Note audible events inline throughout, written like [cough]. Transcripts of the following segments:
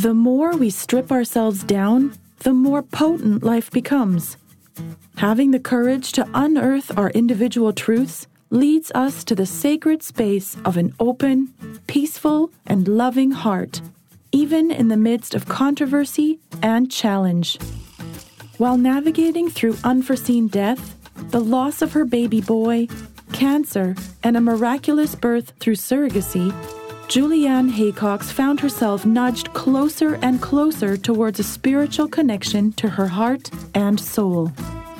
The more we strip ourselves down, the more potent life becomes. Having the courage to unearth our individual truths leads us to the sacred space of an open, peaceful, and loving heart, even in the midst of controversy and challenge. While navigating through unforeseen death, the loss of her baby boy, cancer, and a miraculous birth through surrogacy, Julianne Haycox found herself nudged closer and closer towards a spiritual connection to her heart and soul.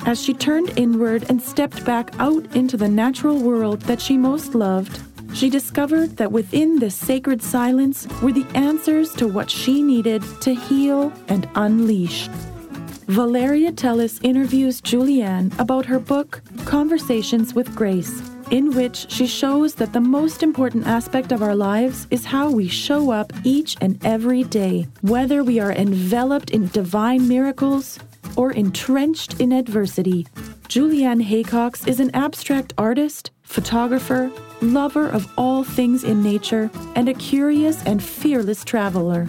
As she turned inward and stepped back out into the natural world that she most loved, she discovered that within this sacred silence were the answers to what she needed to heal and unleash. Valeria Teles interviews Julianne about her book, Conversations with Grace in which she shows that the most important aspect of our lives is how we show up each and every day, whether we are enveloped in divine miracles or entrenched in adversity. Julianne Haycox is an abstract artist, photographer, lover of all things in nature, and a curious and fearless traveler.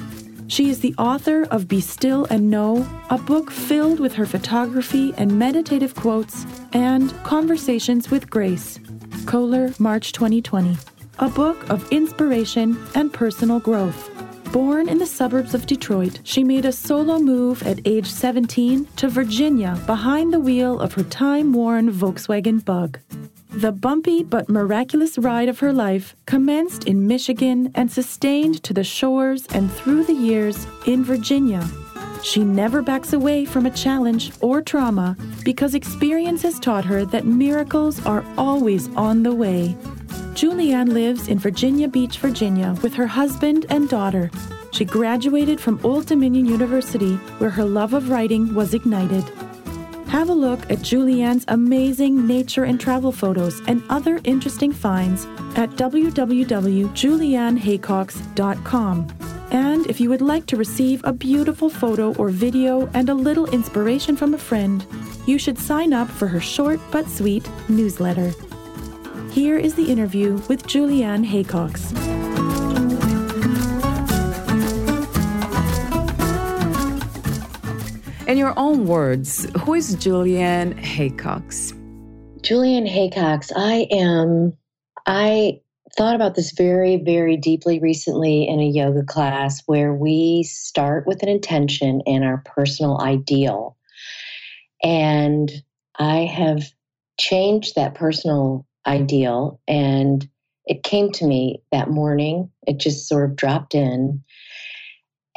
She is the author of Be Still and Know, a book filled with her photography and meditative quotes, and Conversations with Grace, Koehler, March 2020. A book of inspiration and personal growth. Born in the suburbs of Detroit, she made a solo move at age 17 to Virginia behind the wheel of her time worn Volkswagen Bug. The bumpy but miraculous ride of her life commenced in Michigan and sustained to the shores and through the years in Virginia. She never backs away from a challenge or trauma because experience has taught her that miracles are always on the way. Julianne lives in Virginia Beach, Virginia, with her husband and daughter. She graduated from Old Dominion University, where her love of writing was ignited. Have a look at Julianne's amazing nature and travel photos and other interesting finds at www.juliannehaycox.com. And if you would like to receive a beautiful photo or video and a little inspiration from a friend, you should sign up for her short but sweet newsletter. Here is the interview with Julianne Haycox. In your own words, who is Julianne Haycox? Julianne Haycox, I am, I thought about this very, very deeply recently in a yoga class where we start with an intention and our personal ideal. And I have changed that personal ideal, and it came to me that morning. It just sort of dropped in.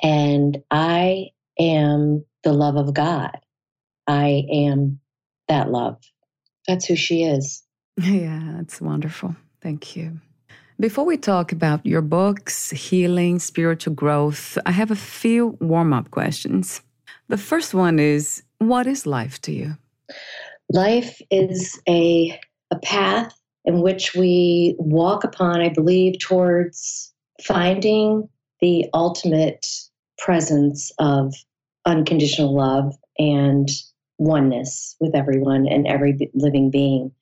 And I am the love of God. I am that love. That's who she is. [laughs] Yeah, it's wonderful. Thank you. Before we talk about your books, healing, spiritual growth, I have a few warm up questions. The first one is What is life to you? Life is a, a path in which we walk upon, I believe, towards finding the ultimate presence of unconditional love and oneness with everyone and every living being.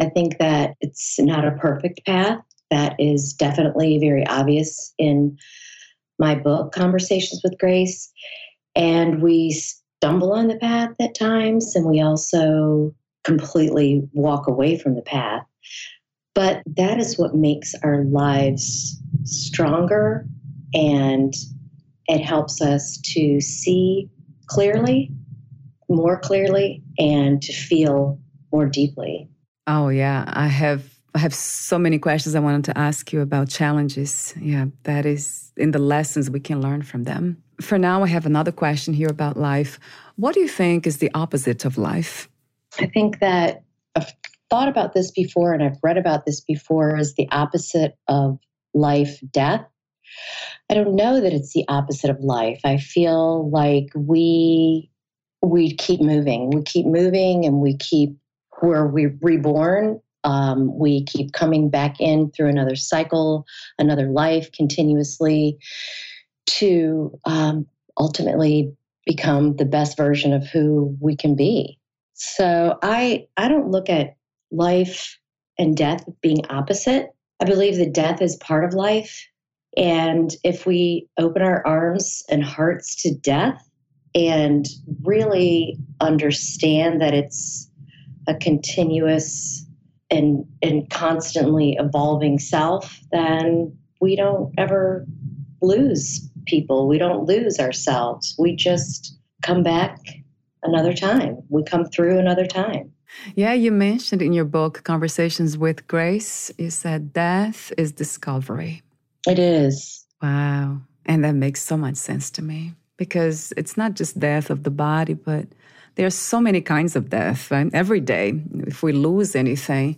I think that it's not a perfect path that is definitely very obvious in my book, Conversations with Grace. And we stumble on the path at times, and we also completely walk away from the path. But that is what makes our lives stronger and it helps us to see clearly, more clearly, and to feel more deeply. Oh, yeah. I have. I have so many questions I wanted to ask you about challenges. Yeah, that is in the lessons we can learn from them. For now, I have another question here about life. What do you think is the opposite of life? I think that I've thought about this before and I've read about this before is the opposite of life, death. I don't know that it's the opposite of life. I feel like we we keep moving. We keep moving and we keep where we reborn. Um, we keep coming back in through another cycle, another life continuously to um, ultimately become the best version of who we can be. So I I don't look at life and death being opposite. I believe that death is part of life and if we open our arms and hearts to death and really understand that it's a continuous and, and constantly evolving self, then we don't ever lose people. We don't lose ourselves. We just come back another time. We come through another time. Yeah, you mentioned in your book, Conversations with Grace, you said death is discovery. It is. Wow. And that makes so much sense to me because it's not just death of the body, but there are so many kinds of death. Right? Every day, if we lose anything,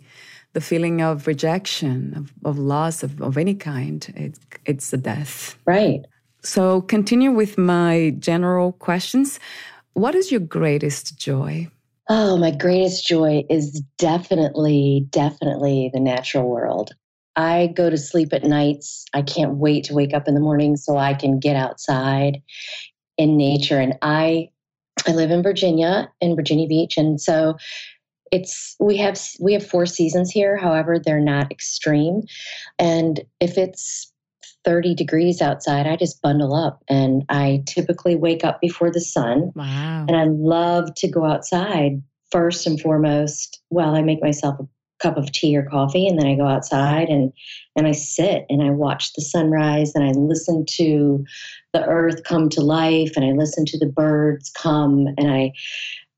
the feeling of rejection, of, of loss of, of any kind, it, it's a death. Right. So, continue with my general questions. What is your greatest joy? Oh, my greatest joy is definitely, definitely the natural world. I go to sleep at nights. I can't wait to wake up in the morning so I can get outside in nature. And I I live in Virginia, in Virginia Beach, and so it's we have we have four seasons here. However, they're not extreme. And if it's 30 degrees outside, I just bundle up and I typically wake up before the sun. Wow. And I love to go outside first and foremost while I make myself a cup of tea or coffee and then I go outside and and I sit and I watch the sunrise and I listen to the earth come to life and I listen to the birds come and I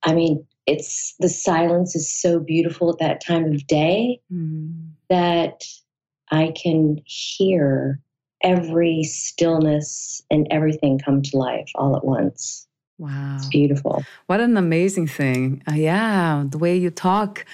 I mean it's the silence is so beautiful at that time of day mm. that I can hear every stillness and everything come to life all at once. Wow. It's beautiful. What an amazing thing. Uh, yeah, the way you talk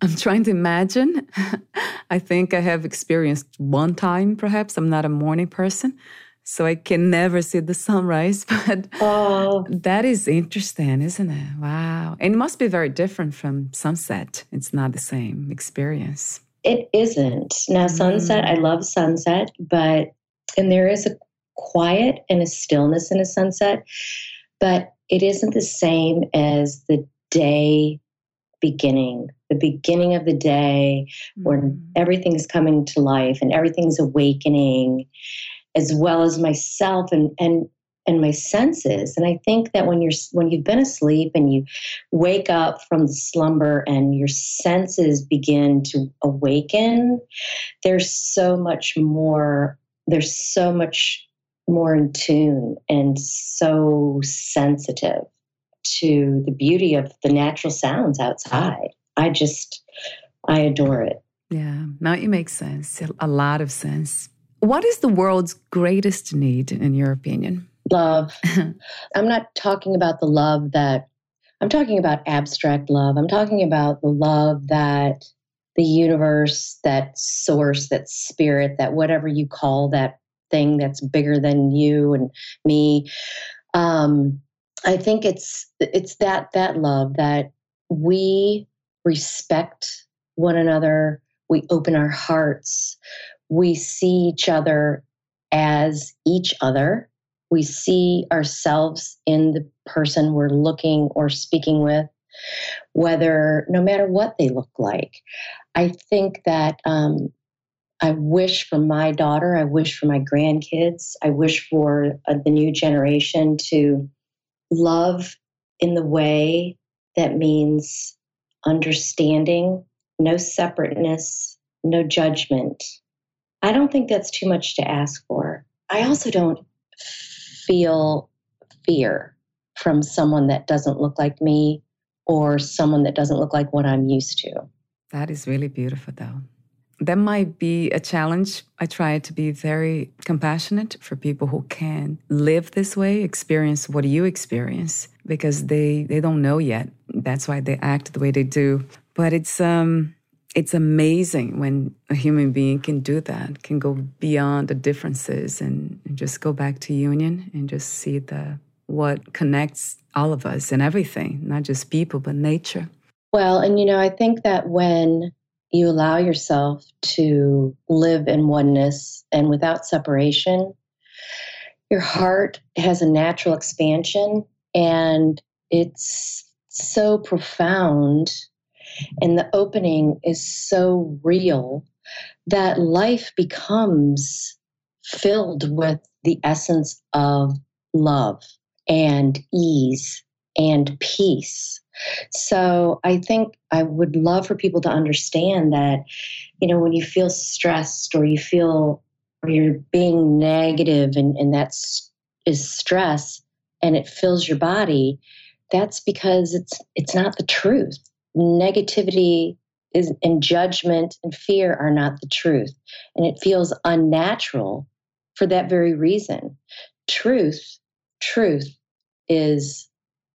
I'm trying to imagine. [laughs] I think I have experienced one time, perhaps. I'm not a morning person, so I can never see the sunrise. [laughs] But oh. that is interesting, isn't it? Wow. And it must be very different from sunset. It's not the same experience. It isn't. Now, sunset, mm. I love sunset, but, and there is a quiet and a stillness in a sunset, but it isn't the same as the day beginning, the beginning of the day mm-hmm. when everything's coming to life and everything's awakening, as well as myself and and and my senses. And I think that when you're when you've been asleep and you wake up from the slumber and your senses begin to awaken, there's so much more. There's so much more in tune and so sensitive to the beauty of the natural sounds outside. I just, I adore it. Yeah, now it makes sense, a lot of sense. What is the world's greatest need, in your opinion? Love. [laughs] I'm not talking about the love that, I'm talking about abstract love. I'm talking about the love that the universe, that source, that spirit, that whatever you call that thing that's bigger than you and me. Um, I think it's it's that that love that we respect one another, we open our hearts, we see each other as each other. We see ourselves in the person we're looking or speaking with, whether no matter what they look like. I think that um, I wish for my daughter, I wish for my grandkids, I wish for uh, the new generation to love in the way that means understanding, no separateness, no judgment, I don't think that's too much to ask for. I also don't feel fear from someone that doesn't look like me or someone that doesn't look like what I'm used to. That is really beautiful, though. That might be a challenge. I try to be very compassionate for people who can live this way, experience what you experience, because they, they don't know yet. That's why they act the way they do. But it's um it's amazing when a human being can do that, can go beyond the differences and, and just go back to union and just see the what connects all of us and everything, not just people, but nature. Well, and you know, I think that when you allow yourself to live in oneness and without separation, your heart has a natural expansion and it's so profound and the opening is so real that life becomes filled with the essence of love and ease and peace. So I think I would love for people to understand that, you know, when you feel stressed or you feel or you're being negative and, and that is stress and it fills your body, that's because it's it's not the truth. Negativity is and judgment and fear are not the truth. And it feels unnatural for that very reason. Truth truth is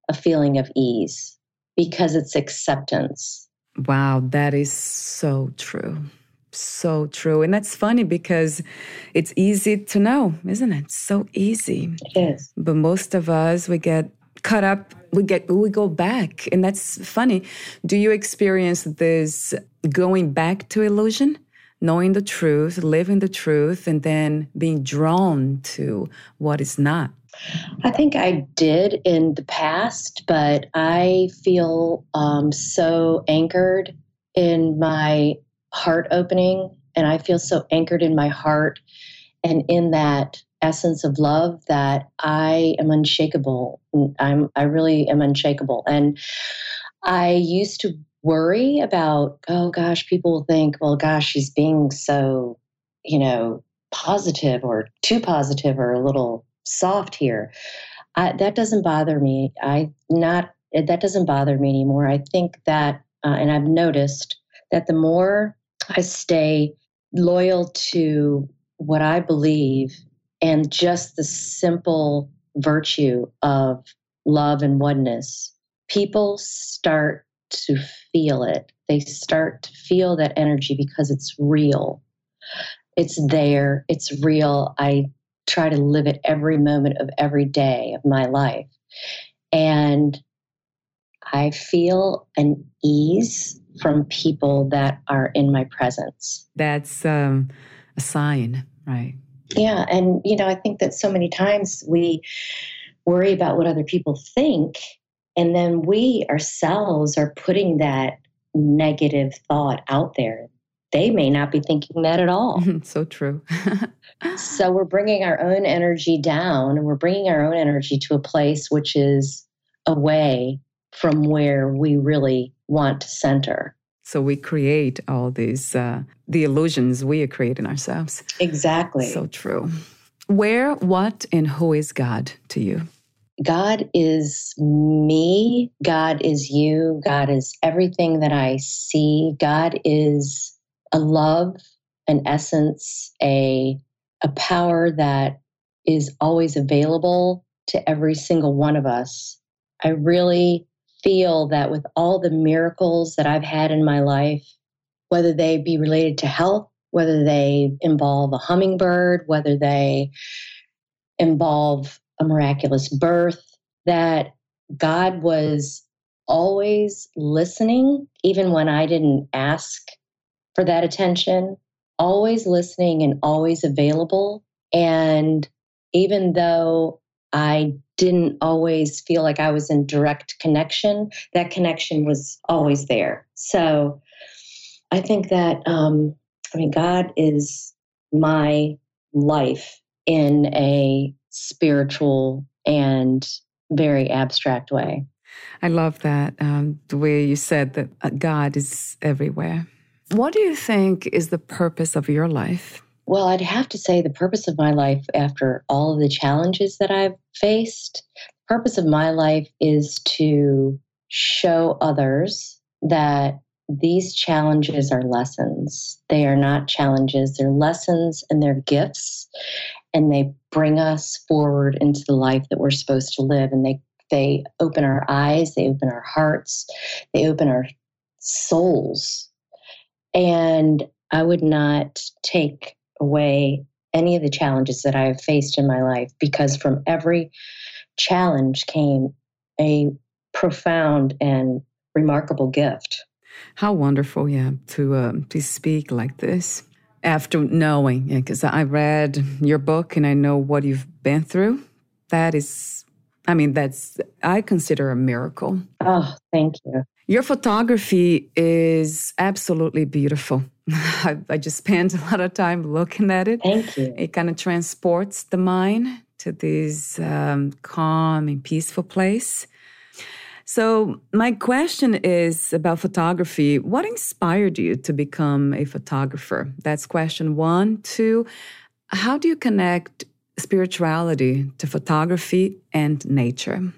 a feeling of ease because it's acceptance. Wow that is so true. So true. And that's funny because it's easy to know isn't it? So easy. It is. But most of us we get caught up we get we go back. And that's funny. Do you experience this going back to illusion? Knowing the truth living the truth and then being drawn to what is not i think i did in the past but i feel um, so anchored in my heart opening and i feel so anchored in my heart and in that essence of love that I am unshakable. I'm I really am unshakable. And I used to worry about, oh gosh, people will think, well, gosh, she's being so, you know, positive or too positive or a little soft here. I, that doesn't bother me. I not that doesn't bother me anymore. I think that, uh, and I've noticed that the more I stay loyal to what I believe and just the simple virtue of love and oneness, people start to feel it. They start to feel that energy because it's real. It's there, it's real. I try to live it every moment of every day of my life. And I feel an ease from people that are in my presence. That's um, a sign, right? Yeah. And, you know, I think that so many times we worry about what other people think. And then we ourselves are putting that negative thought out there. They may not be thinking that at all. [laughs] so true. [laughs] so we're bringing our own energy down and we're bringing our own energy to a place which is away from where we really want to center. So we create all these uh, the illusions we are creating ourselves. Exactly. So true. Where, what, and who is God to you? God is me. God is you. God is everything that I see. God is a love, an essence, a a power that is always available to every single one of us. I really feel that with all the miracles that I've had in my life, whether they be related to health, whether they involve a hummingbird, whether they involve a miraculous birth, that God was always listening, even when I didn't ask for that attention, always listening and always available. And even though I didn't always feel like I was in direct connection, that connection was always there. So I think that, um, I mean, God is my life in a spiritual and very abstract way. I love that, um, the way you said that uh, God is everywhere. What do you think is the purpose of your life? Well, I'd have to say the purpose of my life after all of the challenges that I've faced, purpose of my life is to show others that these challenges are lessons. They are not challenges, they're lessons and they're gifts. And they bring us forward into the life that we're supposed to live. And they, they open our eyes, they open our hearts, they open our souls. And I would not take away any of the challenges that I have faced in my life because from every challenge came a profound and remarkable gift. How wonderful, yeah, to uh, to speak like this after knowing, because I read your book and I know what you've been through. That is, I mean, that's I consider a miracle. Oh, thank you. Your photography is absolutely beautiful. [laughs] I, I just spent a lot of time looking at it. Thank you. It kind of transports the mind to this um, calm and peaceful place. So, my question is about photography. What inspired you to become a photographer? That's question one. Two, how do you connect spirituality to photography and nature?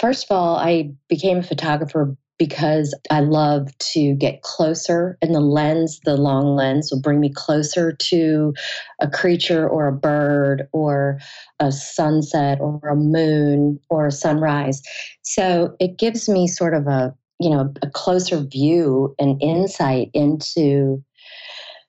First of all, I became a photographer because I love to get closer, and the lens, the long lens, will bring me closer to a creature or a bird or a sunset or a moon or a sunrise. So it gives me sort of a you know a closer view and insight into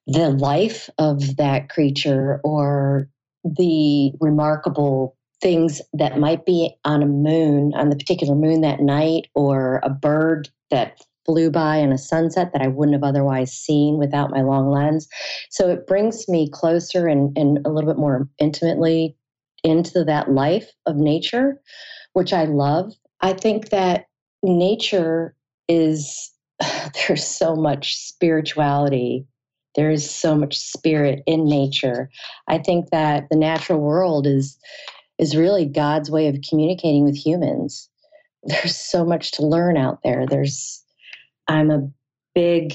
the life of that creature or the remarkable things that might be on a moon, on the particular moon that night, or a bird that flew by in a sunset that I wouldn't have otherwise seen without my long lens. So it brings me closer and, and a little bit more intimately into that life of nature, which I love. I think that nature is, [sighs] there's so much spirituality there is so much spirit in nature. I think that the natural world is is really God's way of communicating with humans. [laughs] There's so much to learn out there. There's, I'm a big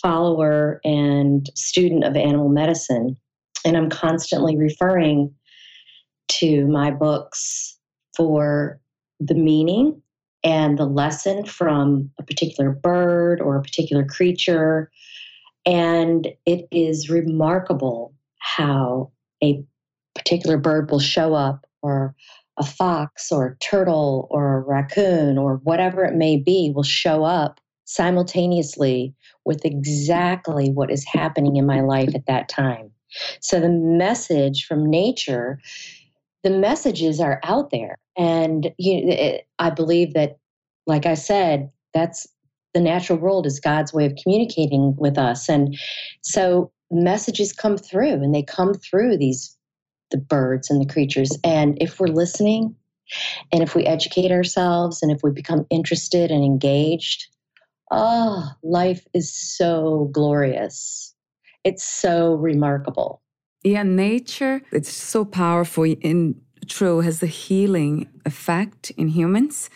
follower and student of animal medicine, and I'm constantly referring to my books for the meaning and the lesson from a particular bird or a particular creature. And it is remarkable how a particular bird will show up or a fox or a turtle or a raccoon or whatever it may be will show up simultaneously with exactly what is happening in my life at that time. So the message from nature, the messages are out there. And you, it, I believe that, like I said, that's the natural world is God's way of communicating with us. And so messages come through and they come through these the birds and the creatures. And if we're listening and if we educate ourselves and if we become interested and engaged, oh, life is so glorious. It's so remarkable. Yeah, nature, it's so powerful and true, has a healing effect in humans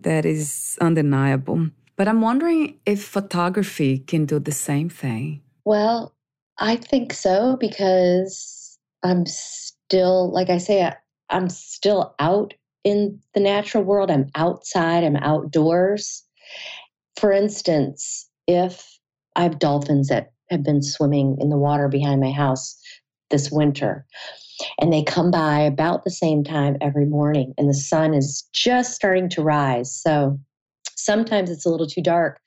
that is undeniable. But I'm wondering if photography can do the same thing. Well, I think so because I'm still, like I say, I'm still out in the natural world. I'm outside, I'm outdoors. For instance, if I have dolphins that have been swimming in the water behind my house this winter, and they come by about the same time every morning, and the sun is just starting to rise. So sometimes it's a little too dark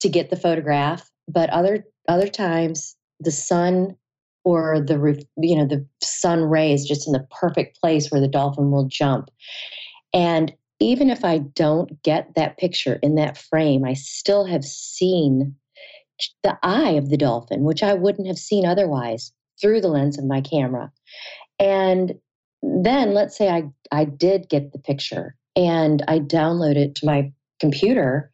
to get the photograph, but other other times the sun or the you know the sun rays just in the perfect place where the dolphin will jump. And even if i don't get that picture in that frame i still have seen the eye of the dolphin which i wouldn't have seen otherwise through the lens of my camera. And then let's say i i did get the picture and i download it to my computer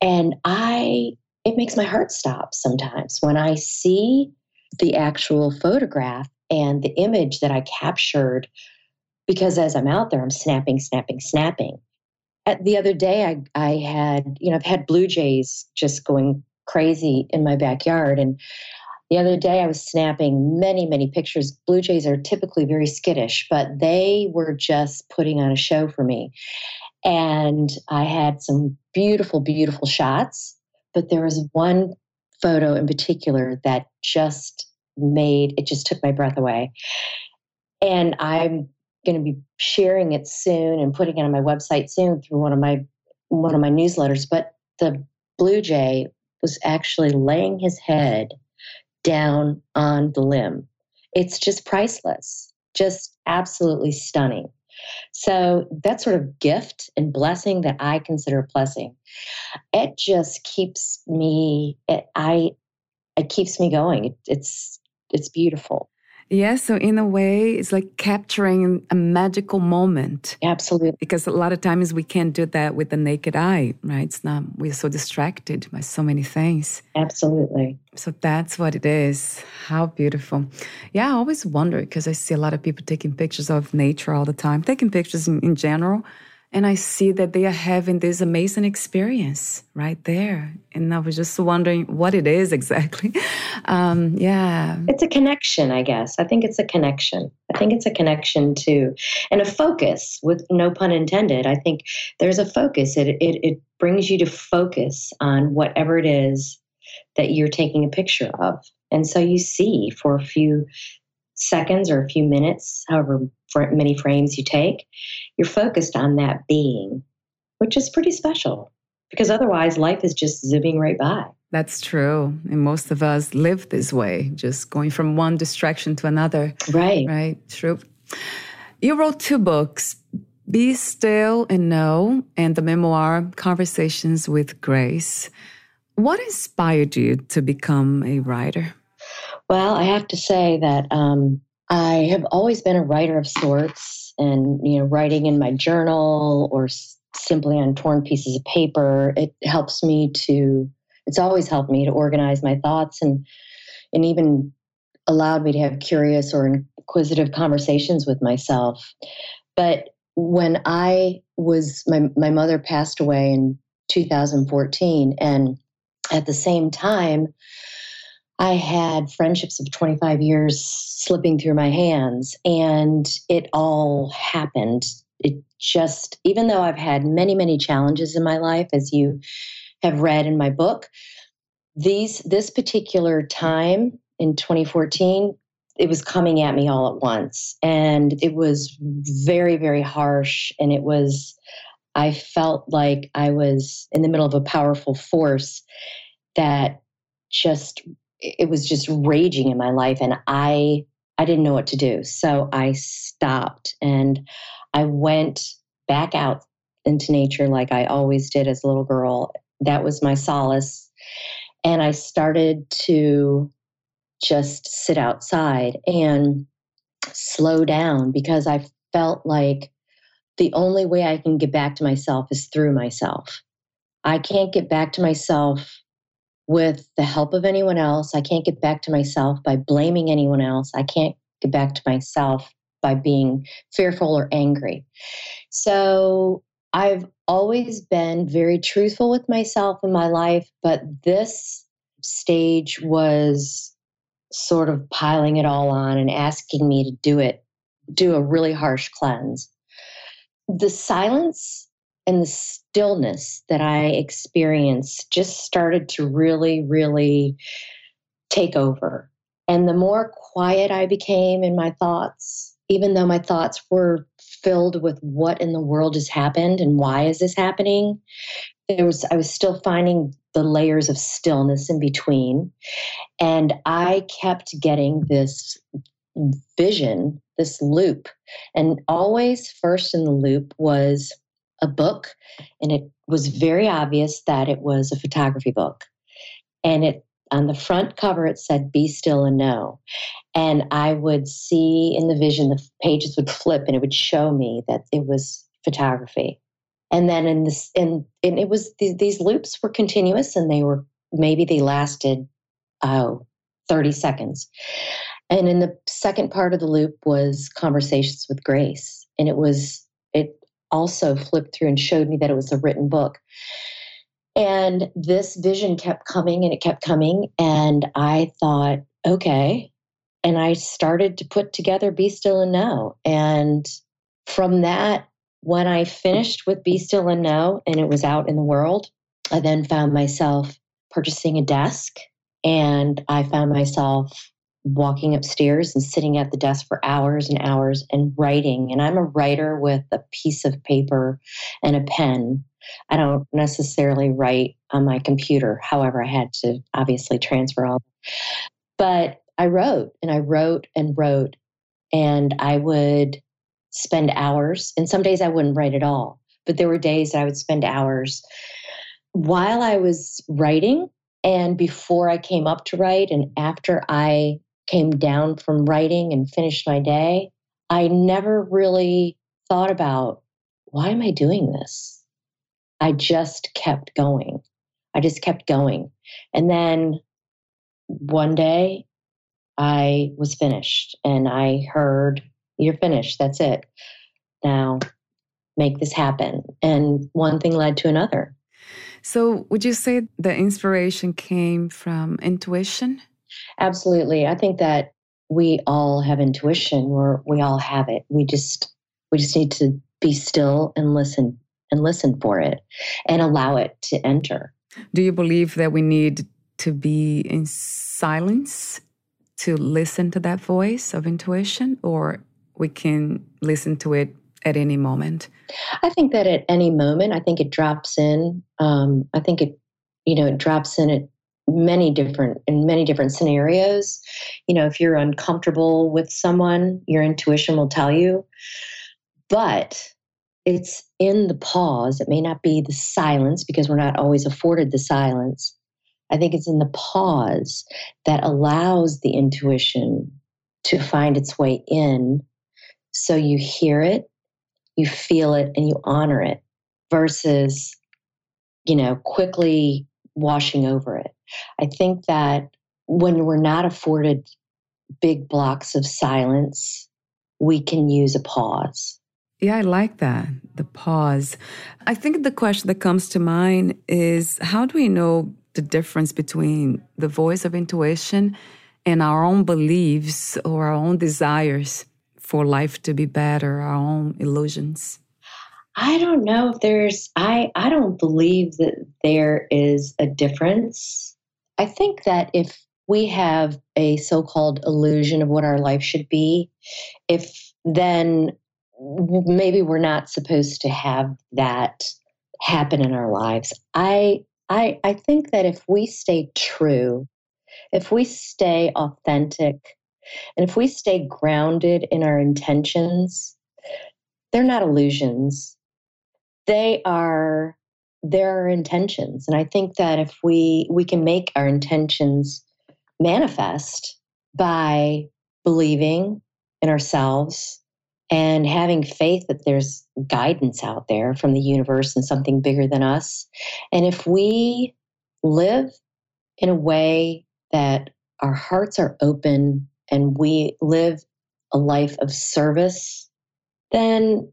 and i it makes my heart stop sometimes when i see the actual photograph and the image that I captured because as I'm out there, I'm snapping, snapping, snapping. At the other day, I, I had, you know, I've had blue jays just going crazy in my backyard. And The other day, I was snapping many, many pictures. Blue jays are typically very skittish, but they were just putting on a show for me. And I had some beautiful, beautiful shots, but there was one photo in particular that just made it just took my breath away. And I'm going to be sharing it soon and putting it on my website soon through one of my one of my newsletters. But the blue jay was actually laying his head down on the limb. It's just priceless, just absolutely stunning. So that sort of gift and blessing that I consider a blessing, it just keeps me. It, I it keeps me going. It, it's it's beautiful. Yeah, so in a way, it's like capturing a magical moment. Absolutely. Because a lot of times we can't do that with the naked eye, right? It's not, we're so distracted by so many things. Absolutely. So that's what it is. How beautiful. Yeah, I always wonder because I see a lot of people taking pictures of nature all the time, taking pictures in, in general. And I see that they are having this amazing experience right there. And I was just wondering what it is [laughs] exactly. Um, yeah. It's a connection, I guess. I think it's a connection. I think it's a connection to, and a focus with no pun intended. I think there's a focus. It, it, it brings you to focus on whatever it is that you're taking a picture of. And so you see for a few seconds or a few minutes, however many frames you take, you're focused on that being, which is pretty special because otherwise life is just zooming right by. That's true. And most of us live this way, just going from one distraction to another. Right. Right. True. You wrote two books Be Still and Know, and the memoir Conversations with Grace. What inspired you to become a writer? Well, I have to say that um, I have always been a writer of sorts, and you know, writing in my journal or s- simply on torn pieces of paper, it helps me to. It's always helped me to organize my thoughts and and even allowed me to have curious or inquisitive conversations with myself. But when I was my my mother passed away in 2014, and at the same time I had friendships of 25 years slipping through my hands, and it all happened. It just, even though I've had many, many challenges in my life, as you have read in my book, these this particular time in 2014 it was coming at me all at once and it was very very harsh and it was i felt like i was in the middle of a powerful force that just it was just raging in my life and I I didn't know what to do. So I stopped and I went back out into nature like I always did as a little girl. That was my solace. And I started to just sit outside and slow down because I felt like the only way I can get back to myself is through myself. I can't get back to myself with the help of anyone else. I can't get back to myself by blaming anyone else. I can't get back to myself by being fearful or angry. So I've always been very truthful with myself in my life, but this stage was sort of piling it all on and asking me to do it, do a really harsh cleanse. The silence and the stillness that I experienced just started to really, really take over. And the more quiet I became in my thoughts, even though my thoughts were filled with what in the world has happened and why is this happening, there was I was still finding the layers of stillness in between. And I kept getting this vision, this loop. And always first in the loop was a book, and it was very obvious that it was a photography book. And it on the front cover it said "Be still and know," and I would see in the vision the pages would flip, and it would show me that it was photography. And then in this, and, and it was these, these loops were continuous, and they were maybe they lasted oh 30 seconds. And in the second part of the loop was conversations with Grace, and it was also flipped through and showed me that it was a written book. And this vision kept coming and it kept coming. And I thought, okay. And I started to put together Be Still and Know. And from that, when I finished with Be Still and Know and it was out in the world, I then found myself purchasing a desk and I found myself walking upstairs and sitting at the desk for hours and hours and writing. And I'm a writer with a piece of paper and a pen. I don't necessarily write on my computer. However, I had to obviously transfer all. But I wrote and I wrote and wrote, and I would spend hours. And some days I wouldn't write at all, but there were days that I would spend hours while I was writing and before I came up to write and after I came down from writing and finished my day, I never really thought about why am I doing this? I just kept going. I just kept going. And then one day I was finished and I heard, You're finished. That's it. Now make this happen. And one thing led to another. So, would you say the inspiration came from intuition? Absolutely. I think that we all have intuition. We're, we all have it. We just we just need to be still and listen and listen for it and allow it to enter. Do you believe that we need to be in silence to listen to that voice of intuition or we can listen to it at any moment? I think that at any moment, I think it drops in. Um, I think it, you know, it drops in at many different in many different scenarios. You know, if you're uncomfortable with someone, your intuition will tell you. But it's in the pause. It may not be the silence because we're not always afforded the silence. I think it's in the pause that allows the intuition to find its way in. So you hear it, you feel it, and you honor it versus, you know, quickly washing over it. I think that when we're not afforded big blocks of silence, we can use a pause. Yeah, I like that. The pause. I think the question that comes to mind is how do we know the difference between the voice of intuition and our own beliefs or our own desires for life to be better, our own illusions? I don't know if there's I I don't believe that there is a difference. I think that if we have a so-called illusion of what our life should be, if then maybe we're not supposed to have that happen in our lives. I I I think that if we stay true, if we stay authentic, and if we stay grounded in our intentions, they're not illusions. They are there are intentions. And I think that if we we can make our intentions manifest by believing in ourselves and having faith that there's guidance out there from the universe and something bigger than us. And if we live in a way that our hearts are open and we live a life of service, then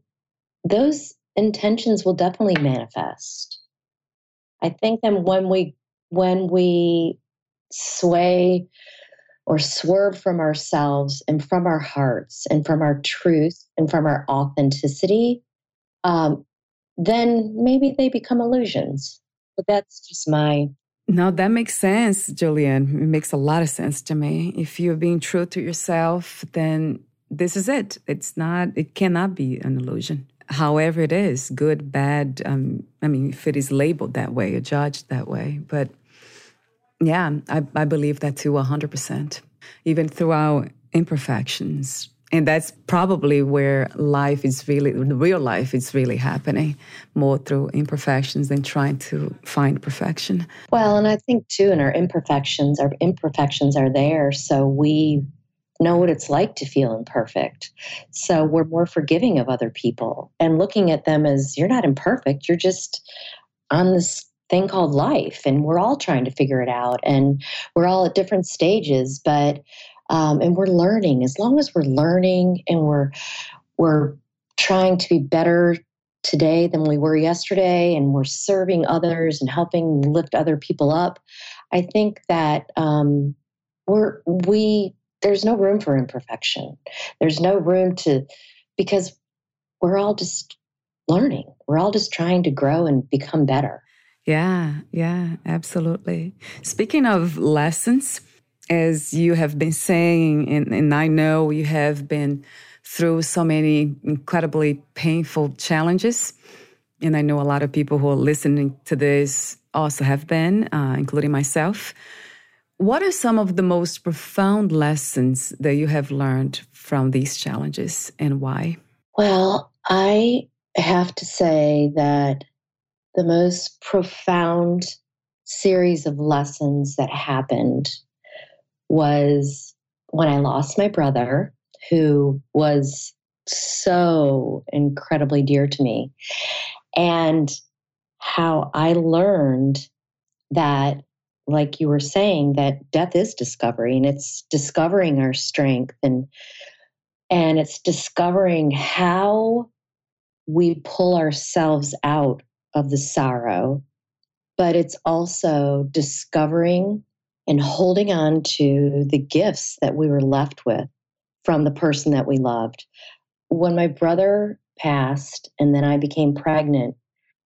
those intentions will definitely manifest. I think that when we when we sway or swerve from ourselves and from our hearts and from our truth and from our authenticity, um, then maybe they become illusions. But that's just my. No, that makes sense, Julian. It makes a lot of sense to me. If you're being true to yourself, then this is it. It's not, it cannot be an illusion. However, it is good, bad. Um, I mean, if it is labeled that way or judged that way. But yeah, I, I believe that too, 100%, even through our imperfections. And that's probably where life is really, real life is really happening more through imperfections than trying to find perfection. Well, and I think too, in our imperfections, our imperfections are there. So we know what it's like to feel imperfect. So we're more forgiving of other people and looking at them as you're not imperfect, you're just on this thing called life and we're all trying to figure it out and we're all at different stages but um, and we're learning as long as we're learning and we're we're trying to be better today than we were yesterday and we're serving others and helping lift other people up i think that um, we're we there's no room for imperfection. There's no room to because we're all just learning. We're all just trying to grow and become better. Yeah, yeah, absolutely. Speaking of lessons, as you have been saying, and, and I know you have been through so many incredibly painful challenges. And I know a lot of people who are listening to this also have been, uh, including myself. What are some of the most profound lessons that you have learned from these challenges and why? Well, I have to say that the most profound series of lessons that happened was when I lost my brother, who was so incredibly dear to me, and how I learned that, like you were saying, that death is discovery and it's discovering our strength and and it's discovering how we pull ourselves out of the sorrow, but it's also discovering and holding on to the gifts that we were left with from the person that we loved. When my brother passed and then I became pregnant,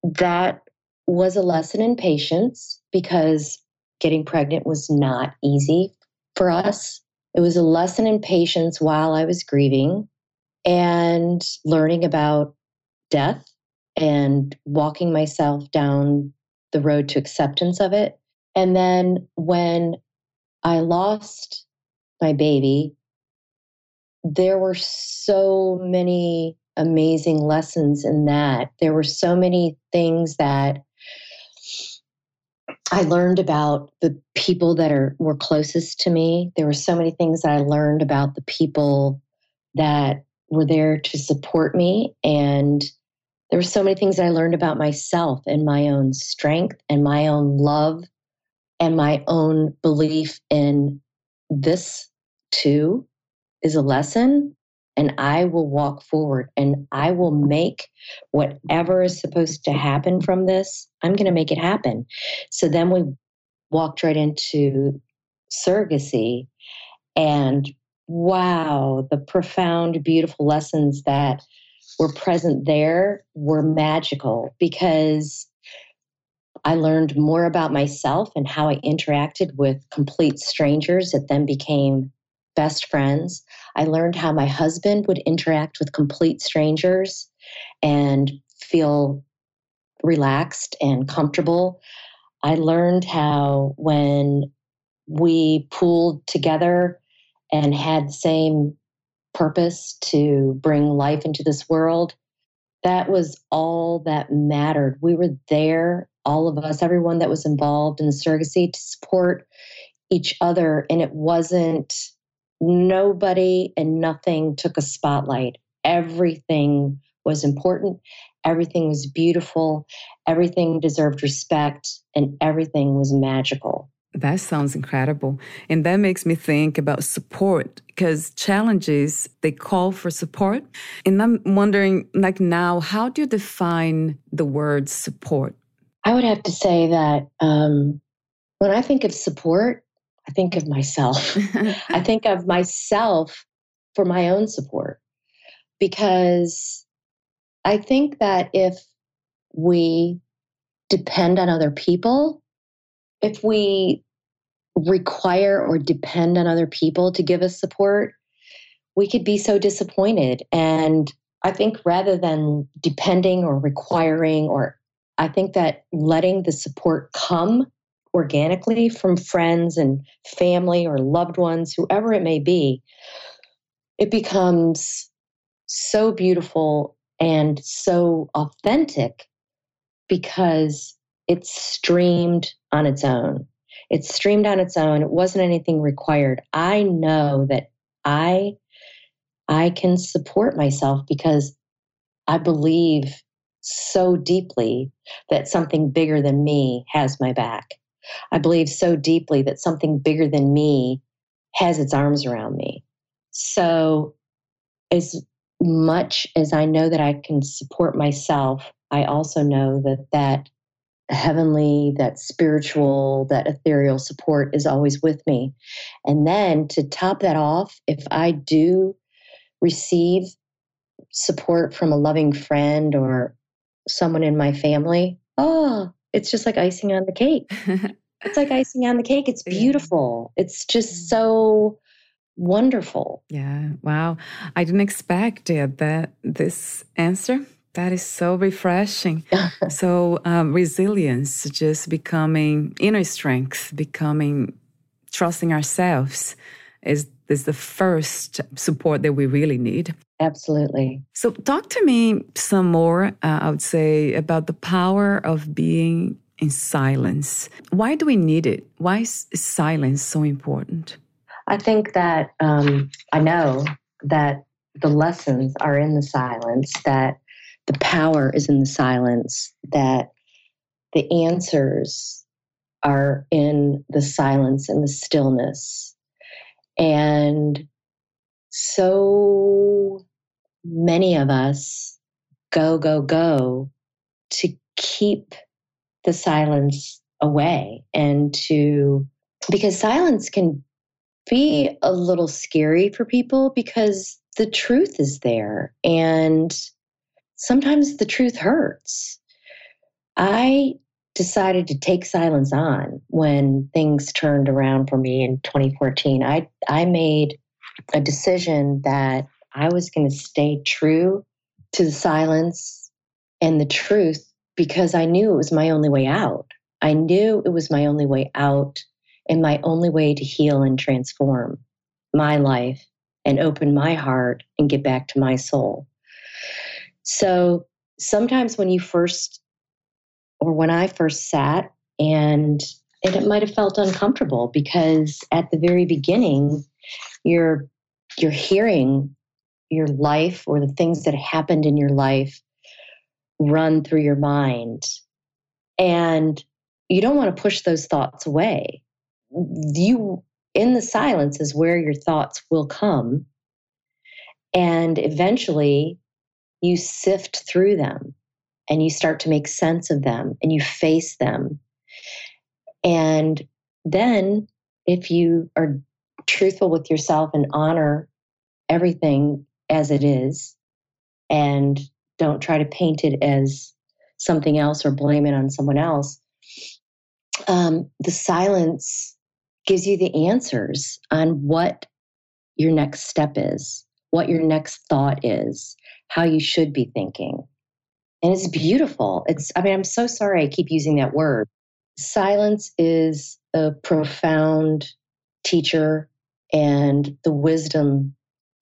that was a lesson in patience because getting pregnant was not easy for us. It was a lesson in patience while I was grieving and learning about death and walking myself down the road to acceptance of it. And then when I lost my baby, there were so many amazing lessons in that. There were so many things that I learned about the people that are were closest to me. There were so many things that I learned about the people that were there to support me and there were so many things I learned about myself and my own strength and my own love and my own belief in this too is a lesson and I will walk forward and I will make whatever is supposed to happen from this, I'm going to make it happen. So then we walked right into surrogacy and wow, the profound, beautiful lessons that were present there were magical because I learned more about myself and how I interacted with complete strangers that then became best friends. I learned how my husband would interact with complete strangers and feel relaxed and comfortable. I learned how when we pooled together and had the same purpose to bring life into this world, that was all that mattered. We were there, all of us, everyone that was involved in the surrogacy to support each other. And it wasn't nobody and nothing took a spotlight. Everything was important, everything was beautiful, everything deserved respect, and everything was magical. That sounds incredible. And that makes me think about support because challenges, they call for support. And I'm wondering, like now, how do you define the word support? I would have to say that um, when I think of support, I think of myself. [laughs] I [laughs] think of myself for my own support because I think that if we depend on other people, if we require or depend on other people to give us support, we could be so disappointed. And I think rather than depending or requiring, or I think that letting the support come organically from friends and family or loved ones, whoever it may be, it becomes so beautiful and so authentic because it's streamed on its own. It's streamed on its own. It wasn't anything required. I know that I I can support myself because I believe so deeply that something bigger than me has my back. I believe so deeply that something bigger than me has its arms around me. So, as much as I know that I can support myself, I also know that that heavenly, that spiritual, that ethereal support is always with me. And then to top that off, if I do receive support from a loving friend or someone in my family, oh, it's just like icing on the cake. [laughs] it's like icing on the cake. It's beautiful. Yeah. It's just so wonderful. Yeah. Wow. I didn't expect it, that this answer. That is so refreshing. [laughs] so um, resilience, just becoming inner strength, becoming trusting ourselves is is the first support that we really need. Absolutely. So, talk to me some more, uh, I would say, about the power of being in silence. Why do we need it? Why is silence so important? I think that um, I know that the lessons are in the silence, that the power is in the silence, that the answers are in the silence and the stillness. And so many of us go, go, go to keep the silence away and to, because silence can be a little scary for people because the truth is there and sometimes the truth hurts. I decided to take silence on when things turned around for me in 2014. I I made a decision that I was going to stay true to the silence and the truth because I knew it was my only way out. I knew it was my only way out and my only way to heal and transform my life and open my heart and get back to my soul. So sometimes when you first, or when I first sat, and, it might have felt uncomfortable because at the very beginning, you're you're hearing your life or the things that happened in your life run through your mind. And you don't want to push those thoughts away. You in the silence is where your thoughts will come. And eventually you sift through them and you start to make sense of them and you face them. And then if you are truthful with yourself and honor everything as it is and don't try to paint it as something else or blame it on someone else um, the silence gives you the answers on what your next step is, what your next thought is, how you should be thinking. And it's beautiful. It's, I mean, I'm so sorry I keep using that word. Silence is a profound teacher, and the wisdom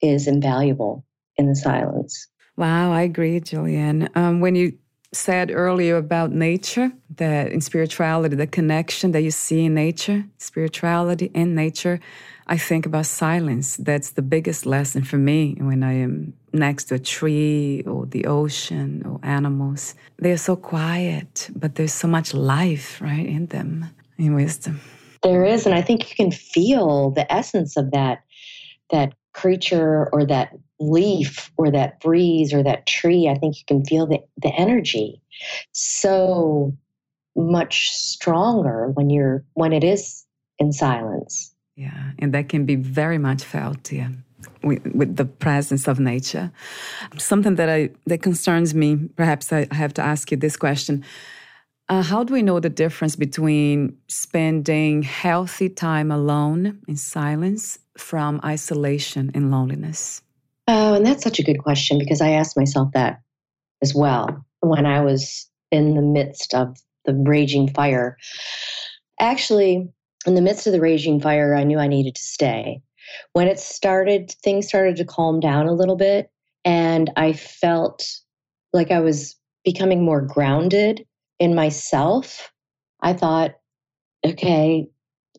is invaluable in the silence. Wow, I agree, Julianne. Um, when you said earlier about nature, that in spirituality, the connection that you see in nature, spirituality and nature, I think about silence. That's the biggest lesson for me when I am next to a tree or the ocean or animals. They're so quiet, but there's so much life, right, in them, in wisdom. There is, and I think you can feel the essence of that that creature or that leaf or that breeze or that tree, I think you can feel the, the energy so much stronger when you're when it is in silence. Yeah, and that can be very much felt, yeah. With, with, the presence of nature. Something that I that concerns me, perhaps I have to ask you this question. Uh, how do we know the difference between spending healthy time alone in silence from isolation and loneliness? Oh, and that's such a good question because I asked myself that as well when I was in the midst of the raging fire. Actually, in the midst of the raging fire, I knew I needed to stay. When it started, things started to calm down a little bit, and I felt like I was becoming more grounded in myself. I thought, okay,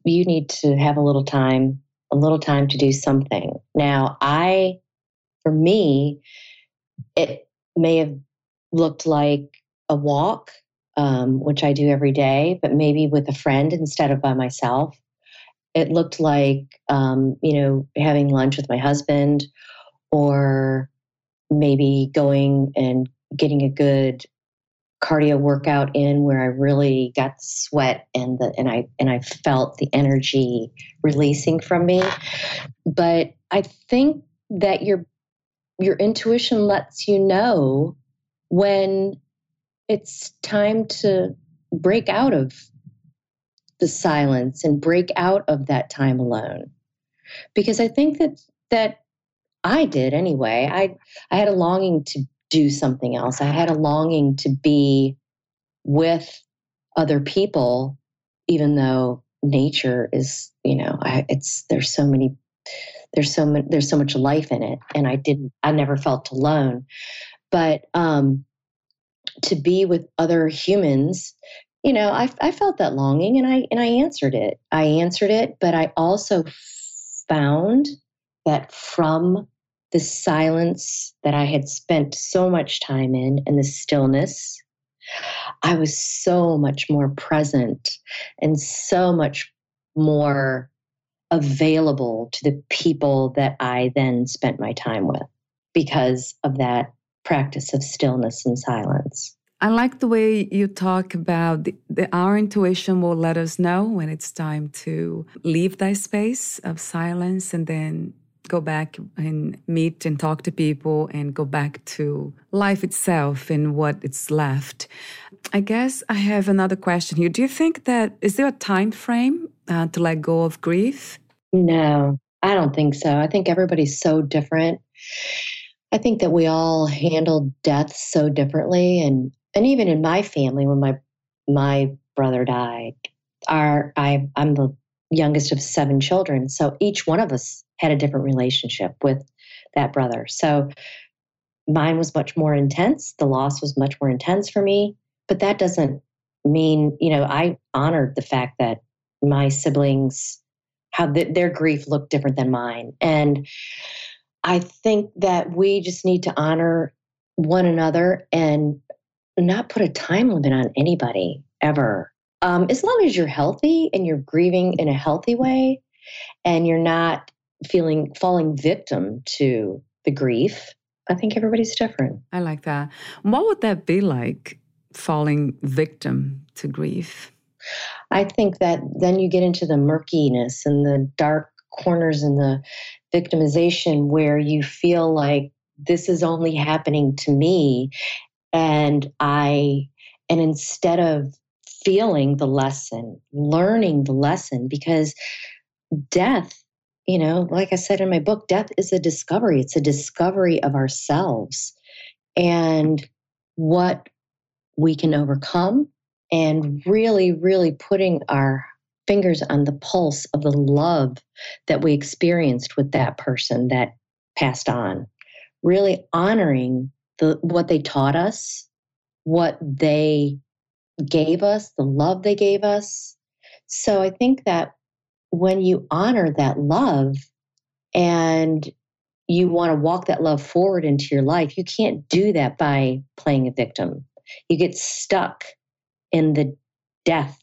you need to have a little time a little time to do something. Now, I, for me, it may have looked like a walk, um, which I do every day, but maybe with a friend instead of by myself. It looked like, um, you know, having lunch with my husband or maybe going and getting a good cardio workout in where I really got the sweat and the and I and I felt the energy releasing from me. But I think that your your intuition lets you know when it's time to break out of the silence and break out of that time alone because i think that that i did anyway i i had a longing to do something else. I had a longing to be with other people even though nature is you know I, it's there's so many there's so much there's so much life in it and i didn't i never felt alone. But um to be with other humans you know I, I felt that longing and i and i answered it. I answered it but i also found that from the silence that i had spent so much time in and the stillness i was so much more present and so much more available to the people that i then spent my time with because of that practice of stillness and silence. I like the way you talk about the, the, our intuition will let us know when it's time to leave that space of silence and then go back and meet and talk to people and go back to life itself and what it's left. I guess I have another question here. Do you think that is there a time frame uh, to let go of grief? No, I don't think so. I think everybody's so different. I think that we all handle death so differently and and even in my family, when my my brother died, our I I'm the youngest of seven children, so each one of us had a different relationship with that brother. So mine was much more intense. The loss was much more intense for me, but that doesn't mean you know I honored the fact that my siblings how the, their grief looked different than mine and i think that we just need to honor one another and not put a time limit on anybody ever. Um, as long as you're healthy and you're grieving in a healthy way and you're not feeling falling victim to the grief, I think everybody's different. I like that. What would that be like, falling victim to grief? I think that then you get into the murkiness and the dark corners and the victimization where you feel like this is only happening to me and I, and instead of feeling the lesson, learning the lesson, because death, you know, like I said in my book, death is a discovery. It's a discovery of ourselves and what we can overcome, and really, really putting our fingers on the pulse of the love that we experienced with that person that passed on. Really honoring the what they taught us, what they gave us, the love they gave us. So I think that when you honor that love and you want to walk that love forward into your life, you can't do that by playing a victim. You get stuck in the death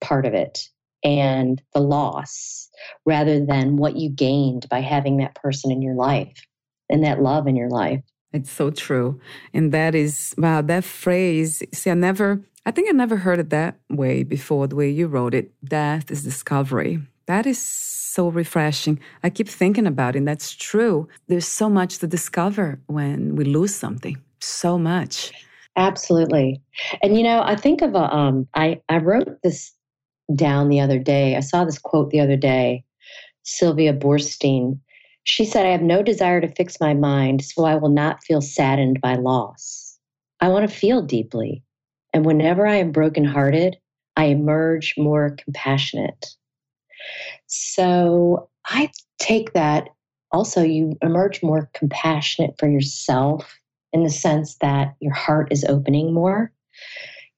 part of it and the loss rather than what you gained by having that person in your life and that love in your life. It's so true. And that is, wow, that phrase, see, I never, I think I never heard it that way before, the way you wrote it. Death is discovery. That is so refreshing. I keep thinking about it, and that's true. There's so much to discover when we lose something. So much. Absolutely. And you know, I think of a, um, I, I wrote this down the other day. I saw this quote the other day. Sylvia Boorstein she said, I have no desire to fix my mind, so I will not feel saddened by loss. I want to feel deeply. And whenever I am brokenhearted, I emerge more compassionate. So I take that also, you emerge more compassionate for yourself in the sense that your heart is opening more.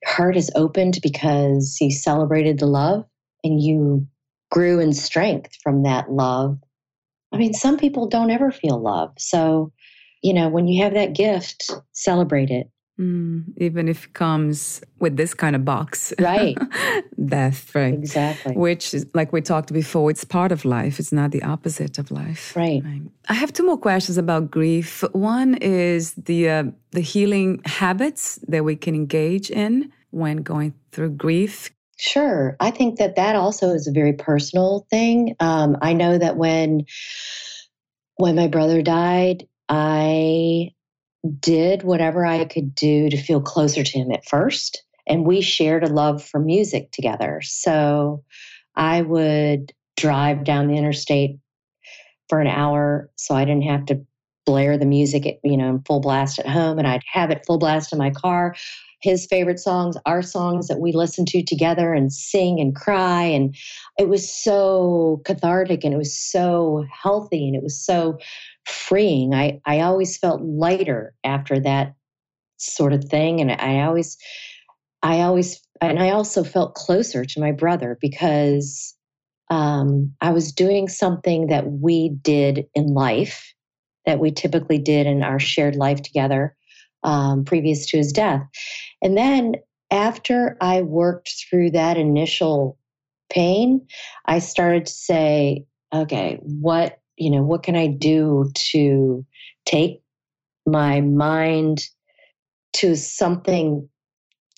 Your heart is opened because you celebrated the love and you grew in strength from that love I mean, some people don't ever feel love. So, you know, when you have that gift, celebrate it. Mm, even if it comes with this kind of box. Right. [laughs] Death, right. Exactly. Which, is, like we talked before, it's part of life. It's not the opposite of life. Right. right. I have two more questions about grief. One is the uh, the healing habits that we can engage in when going through grief. Sure. I think that that also is a very personal thing. Um, I know that when when my brother died, I did whatever I could do to feel closer to him at first. And we shared a love for music together. So I would drive down the interstate for an hour so I didn't have to blare the music at, you know, in full blast at home and I'd have it full blast in my car. His favorite songs, our songs that we listened to together and sing and cry. And it was so cathartic and it was so healthy and it was so freeing. I, I always felt lighter after that sort of thing. And I always, I always, and I also felt closer to my brother because um, I was doing something that we did in life that we typically did in our shared life together um, previous to his death. And then after I worked through that initial pain, I started to say, okay, what you know, what can I do to take my mind to something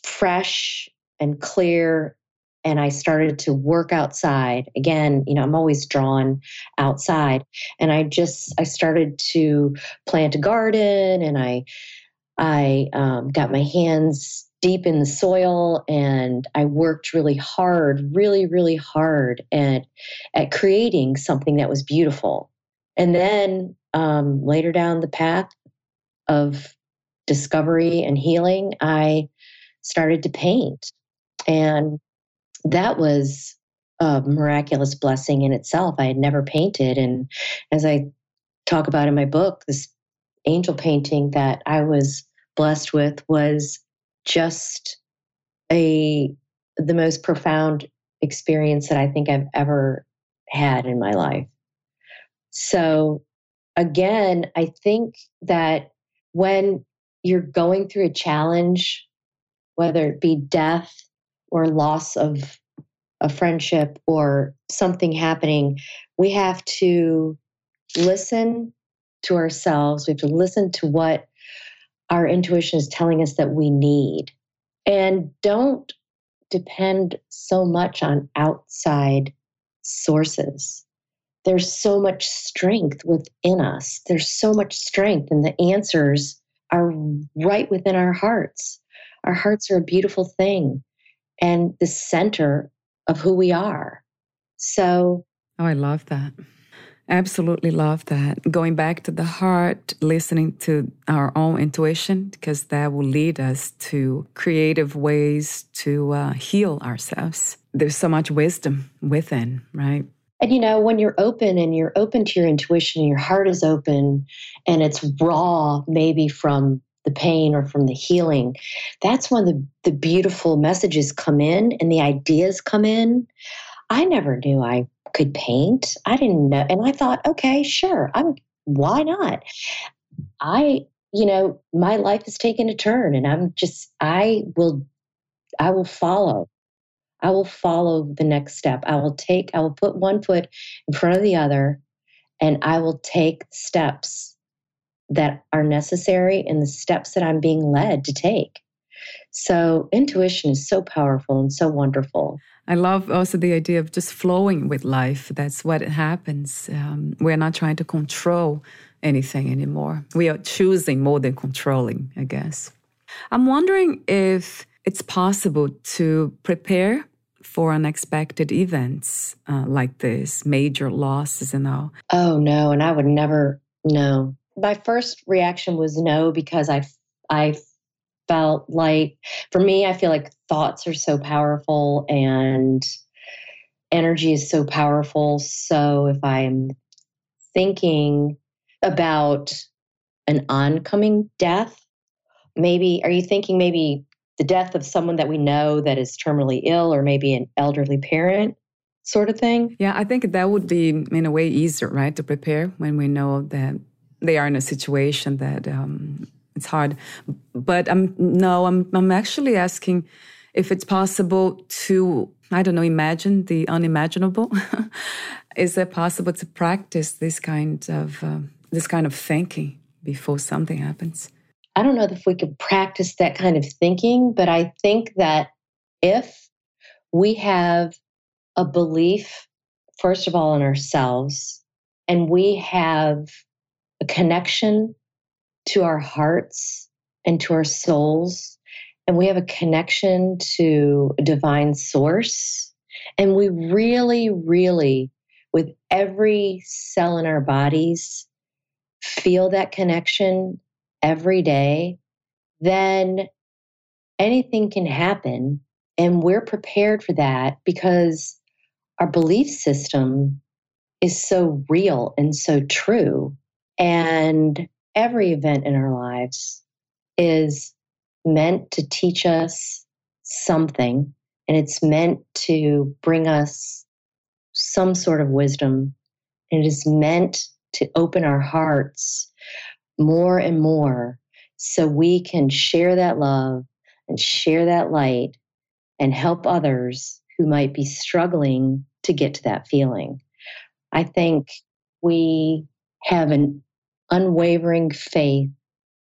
fresh and clear and I started to work outside again. You know, I'm always drawn outside, and I just I started to plant a garden, and I I um, got my hands deep in the soil and I worked really hard, really, really hard at, at creating something that was beautiful. And then um, later down the path of discovery and healing, I started to paint. And that was a miraculous blessing in itself. I had never painted. And as I talk about in my book, this angel painting that I was blessed with was just a the most profound experience that I think I've ever had in my life. So again, I think that when you're going through a challenge, whether it be death or loss of a friendship or something happening, we have to listen to ourselves. We have to listen to what our intuition is telling us that we need. And don't depend so much on outside sources. There's so much strength within us. There's so much strength, and the answers are right within our hearts. Our hearts are a beautiful thing and the center of who we are. So, oh, I love that. Absolutely love that. Going back to the heart, listening to our own intuition, because that will lead us to creative ways to uh, heal ourselves. There's so much wisdom within, right? And you know, when you're open and you're open to your intuition, and your heart is open and it's raw, maybe from the pain or from the healing, that's when the, the beautiful messages come in and the ideas come in. I never knew I could paint. I didn't know. And I thought, okay, sure. I'm why not? I, you know, my life has taken a turn and I'm just I will I will follow. I will follow the next step. I will take, I will put one foot in front of the other and I will take steps that are necessary and the steps that I'm being led to take. So intuition is so powerful and so wonderful. I love also the idea of just flowing with life. That's what happens. Um, we're not trying to control anything anymore. We are choosing more than controlling, I guess. I'm wondering if it's possible to prepare for unexpected events uh, like this, major losses and all. Oh, no. And I would never, know. My first reaction was no because I, I felt like for me i feel like thoughts are so powerful and energy is so powerful so if i'm thinking about an oncoming death maybe are you thinking maybe the death of someone that we know that is terminally ill or maybe an elderly parent sort of thing yeah i think that would be in a way easier right to prepare when we know that they are in a situation that um, it's hard. But I'm no, I'm I'm actually asking if it's possible to I don't know imagine the unimaginable. [laughs] Is it possible to practice this kind of uh, this kind of thinking before something happens? I don't know if we could practice that kind of thinking, but I think that if we have a belief, first of all, in ourselves, and we have a connection to our hearts and to our souls, and we have a connection to a divine source, and we really, really, with every cell in our bodies, feel that connection every day, then anything can happen. And we're prepared for that because our belief system is so real and so true. And every event in our lives is meant to teach us something, and it's meant to bring us some sort of wisdom. And it is meant to open our hearts more and more so we can share that love and share that light and help others who might be struggling to get to that feeling. I think we have an unwavering faith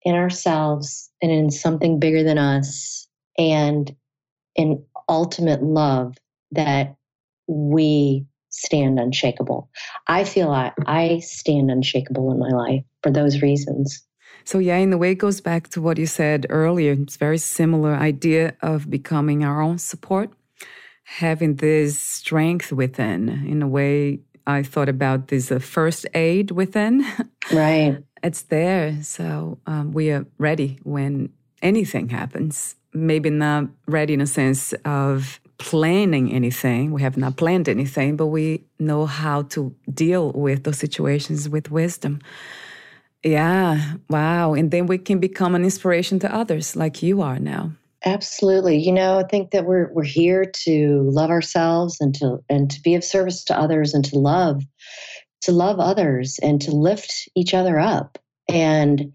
in ourselves and in something bigger than us and in ultimate love that we stand unshakable. I feel I, I stand unshakable in my life for those reasons. So, yeah, in a way, it goes back to what you said earlier. It's very similar idea of becoming our own support, having this strength within. In a way, I thought about this uh, first aid within. Right. [laughs] it's there. So, um, we are ready when anything happens. Maybe not ready in a sense of planning anything. We have not planned anything, but we know how to deal with those situations with wisdom. Yeah, wow. And then we can become an inspiration to others like you are now. Absolutely. You know, I think that we're we're here to love ourselves and to and to be of service to others and to love to love others and to lift each other up. And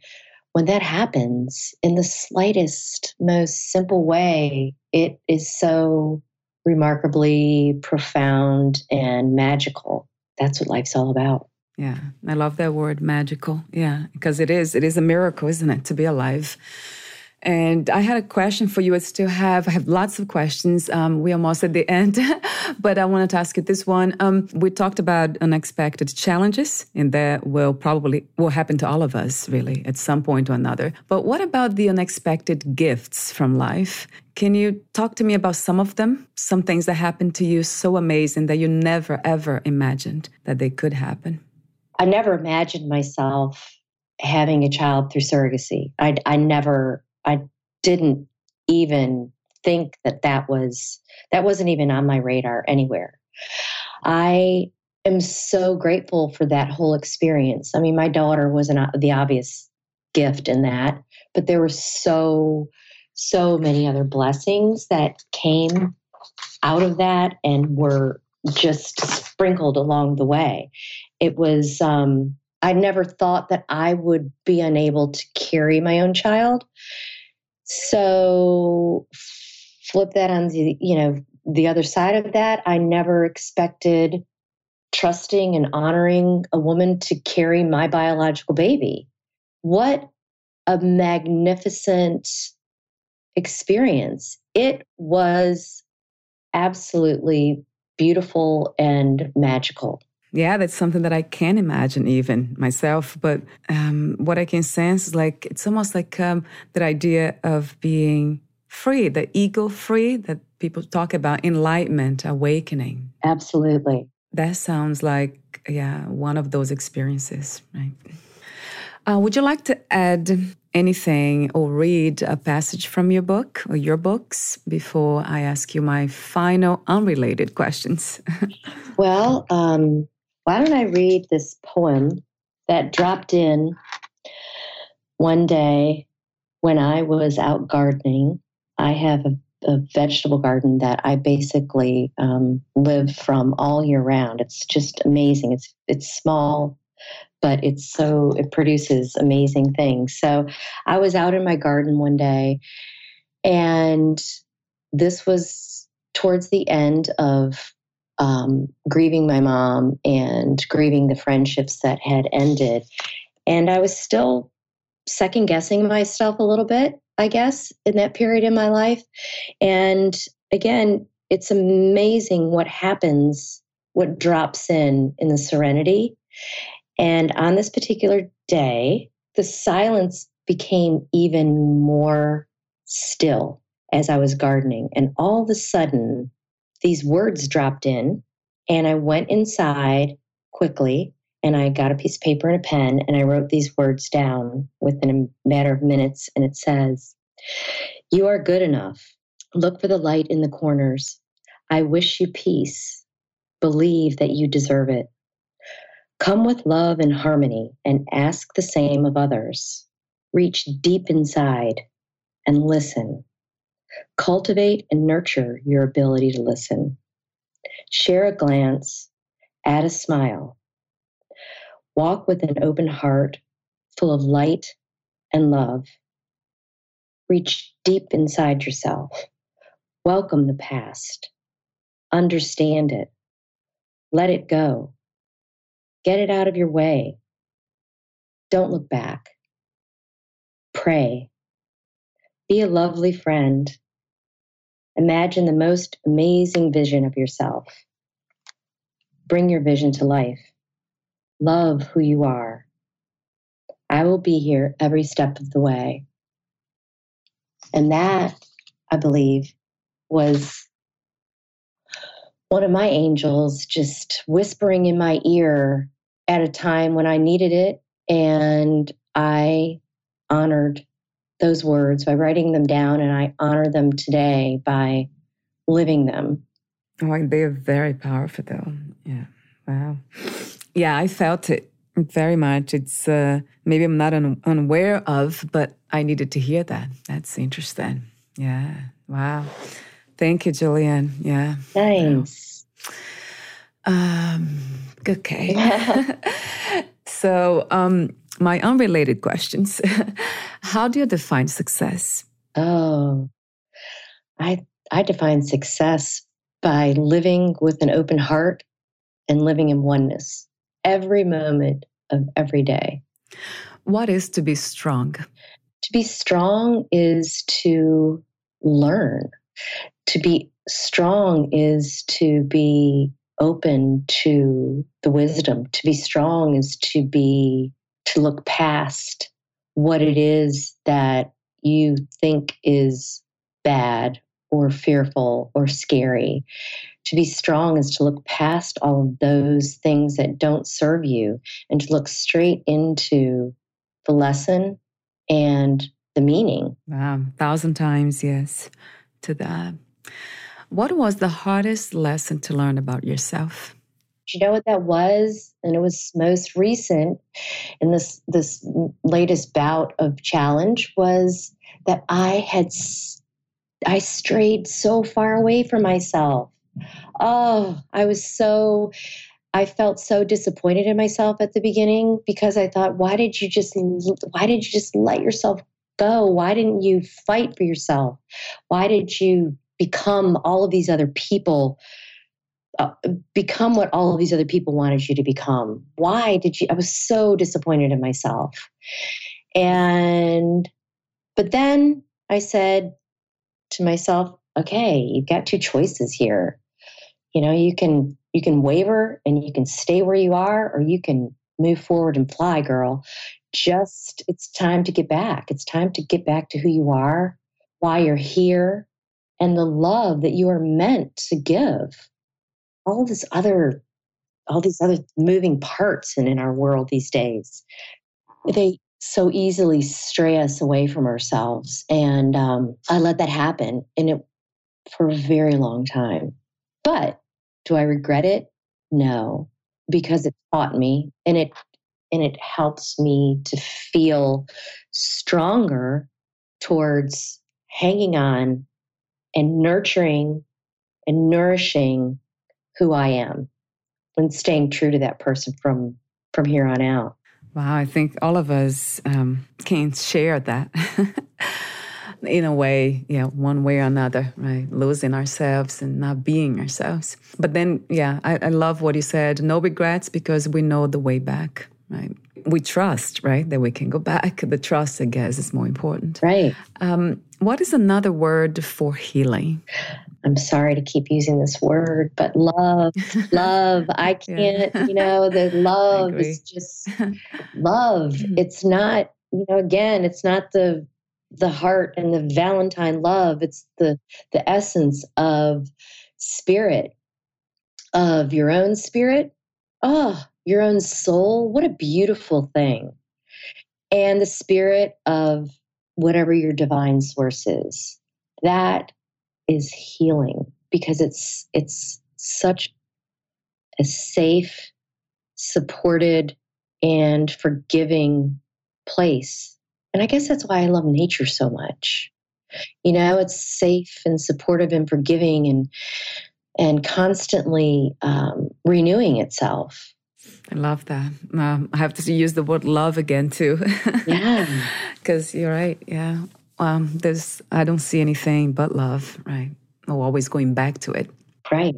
when that happens in the slightest, most simple way, it is so remarkably profound and magical. That's what life's all about. Yeah, I love that word magical. Yeah, because it is it is a miracle, isn't it, to be alive. And I had a question for you. I still have I have lots of questions. Um, we're almost at the end, [laughs] but I wanted to ask you this one. Um, we talked about unexpected challenges, and that will probably will happen to all of us, really, at some point or another. But what about the unexpected gifts from life? Can you talk to me about some of them? Some things that happened to you so amazing that you never ever imagined that they could happen. I never imagined myself having a child through surrogacy. I, I never I didn't even think that that was that wasn't even on my radar anywhere. I am so grateful for that whole experience. I mean, my daughter was an, the obvious gift in that, but there were so so many other blessings that came out of that and were just sprinkled along the way. It was um, I never thought that I would be unable to carry my own child. So flip that on the, you know, the other side of that, I never expected trusting and honoring a woman to carry my biological baby. What a magnificent experience. It was absolutely beautiful and magical. Yeah, that's something that I can imagine even myself. But um, what I can sense is like it's almost like um, that idea of being free, the ego free that people talk about, enlightenment, awakening. Absolutely. That sounds like yeah one of those experiences, right? Uh, would you like to add anything or read a passage from your book or your books before I ask you my final unrelated questions? [laughs] well, um, why don't I read this poem that dropped in one day when I was out gardening? I have a, a vegetable garden that I basically um, live from all year round. It's just amazing. It's it's small, but it's so it produces amazing things. So I was out in my garden one day and this was towards the end of um, grieving my mom and grieving the friendships that had ended. And I was still second guessing myself a little bit, I guess, in that period in my life. And again, it's amazing what happens, what drops in in the serenity. And on this particular day, the silence became even more still as I was gardening. And all of a sudden, these words dropped in, and I went inside quickly and I got a piece of paper and a pen and I wrote these words down within a matter of minutes. And it says, You are good enough. Look for the light in the corners. I wish you peace. Believe that you deserve it. Come with love and harmony and ask the same of others. Reach deep inside and listen. Cultivate and nurture your ability to listen. Share a glance, add a smile. Walk with an open heart full of light and love. Reach deep inside yourself. Welcome the past. Understand it. Let it go. Get it out of your way. Don't look back. Pray. Be a lovely friend. Imagine the most amazing vision of yourself. Bring your vision to life. Love who you are. I will be here every step of the way. And that, I believe, was one of my angels just whispering in my ear at a time when I needed it. And I honored those words by writing them down, and I honor them today by living them. Oh, they are very powerful, though. Yeah. Wow. Yeah, I felt it very much. It's uh, maybe I'm not un- unaware of, but I needed to hear that. That's interesting. Yeah. Wow. Thank you, Julianne. Yeah. Nice. Um, okay. [laughs] [laughs] so, um, my unrelated questions. [laughs] How do you define success? Oh, I I define success by living with an open heart and living in oneness every moment of every day. What is to be strong? To be strong is to learn to be strong is to be open to the wisdom. To be strong is to be, to look past what it is that you think is bad or fearful or scary. To be strong is to look past all of those things that don't serve you and to look straight into the lesson and the meaning. Wow, thousand times yes to that. What was the hardest lesson to learn about yourself? Do you know what that was? And it was most recent in this this latest bout of challenge was that I had I strayed so far away from myself. Oh, I was so I felt so disappointed in myself at the beginning because I thought, why did you just why did you just let yourself go? Why didn't you fight for yourself? Why did you become all of these other people? Uh, become what all of these other people wanted you to become. Why did you? I was so disappointed in myself. And, but then I said to myself, okay, you've got two choices here. You know, you can, you can waver and you can stay where you are, or you can move forward and fly, girl just it's time to get back. It's time to get back to who you are, why you're here, and the love that you are meant to give. All this other, all these other moving parts in, in our world these days, they so easily stray us away from ourselves. And um, I let that happen, and it for a very long time. But do I regret it? No, because it taught me, and it and it helps me to feel stronger towards hanging on and nurturing and nourishing who I am and staying true to that person from from here on out. Wow, I think all of us um, can share that [laughs] in a way, yeah, one way or another, right? Losing ourselves and not being ourselves. But then, yeah, I, I love what you said no regrets because we know the way back, right? We trust, right, that we can go back. The trust, I guess, is more important. Right. Um, what is another word for healing? I'm sorry to keep using this word, but love, love. [laughs] I can't, you know, the [laughs] love is just love. Mm-hmm. It's not, you know, again, it's not the the heart and the Valentine love. It's the the essence of spirit, of your own spirit. Oh, your own soul. What a beautiful thing. And the spirit of whatever your divine source is. That is healing because it's it's such a safe, supported, and forgiving place. And I guess that's why I love nature so much. You know, it's safe and supportive and forgiving and and constantly um, renewing itself. I love that. Um, I have to use the word love again too. [laughs] yeah, [laughs] because you're right. Yeah, um, there's I don't see anything but love, right? Oh, always going back to it. Right.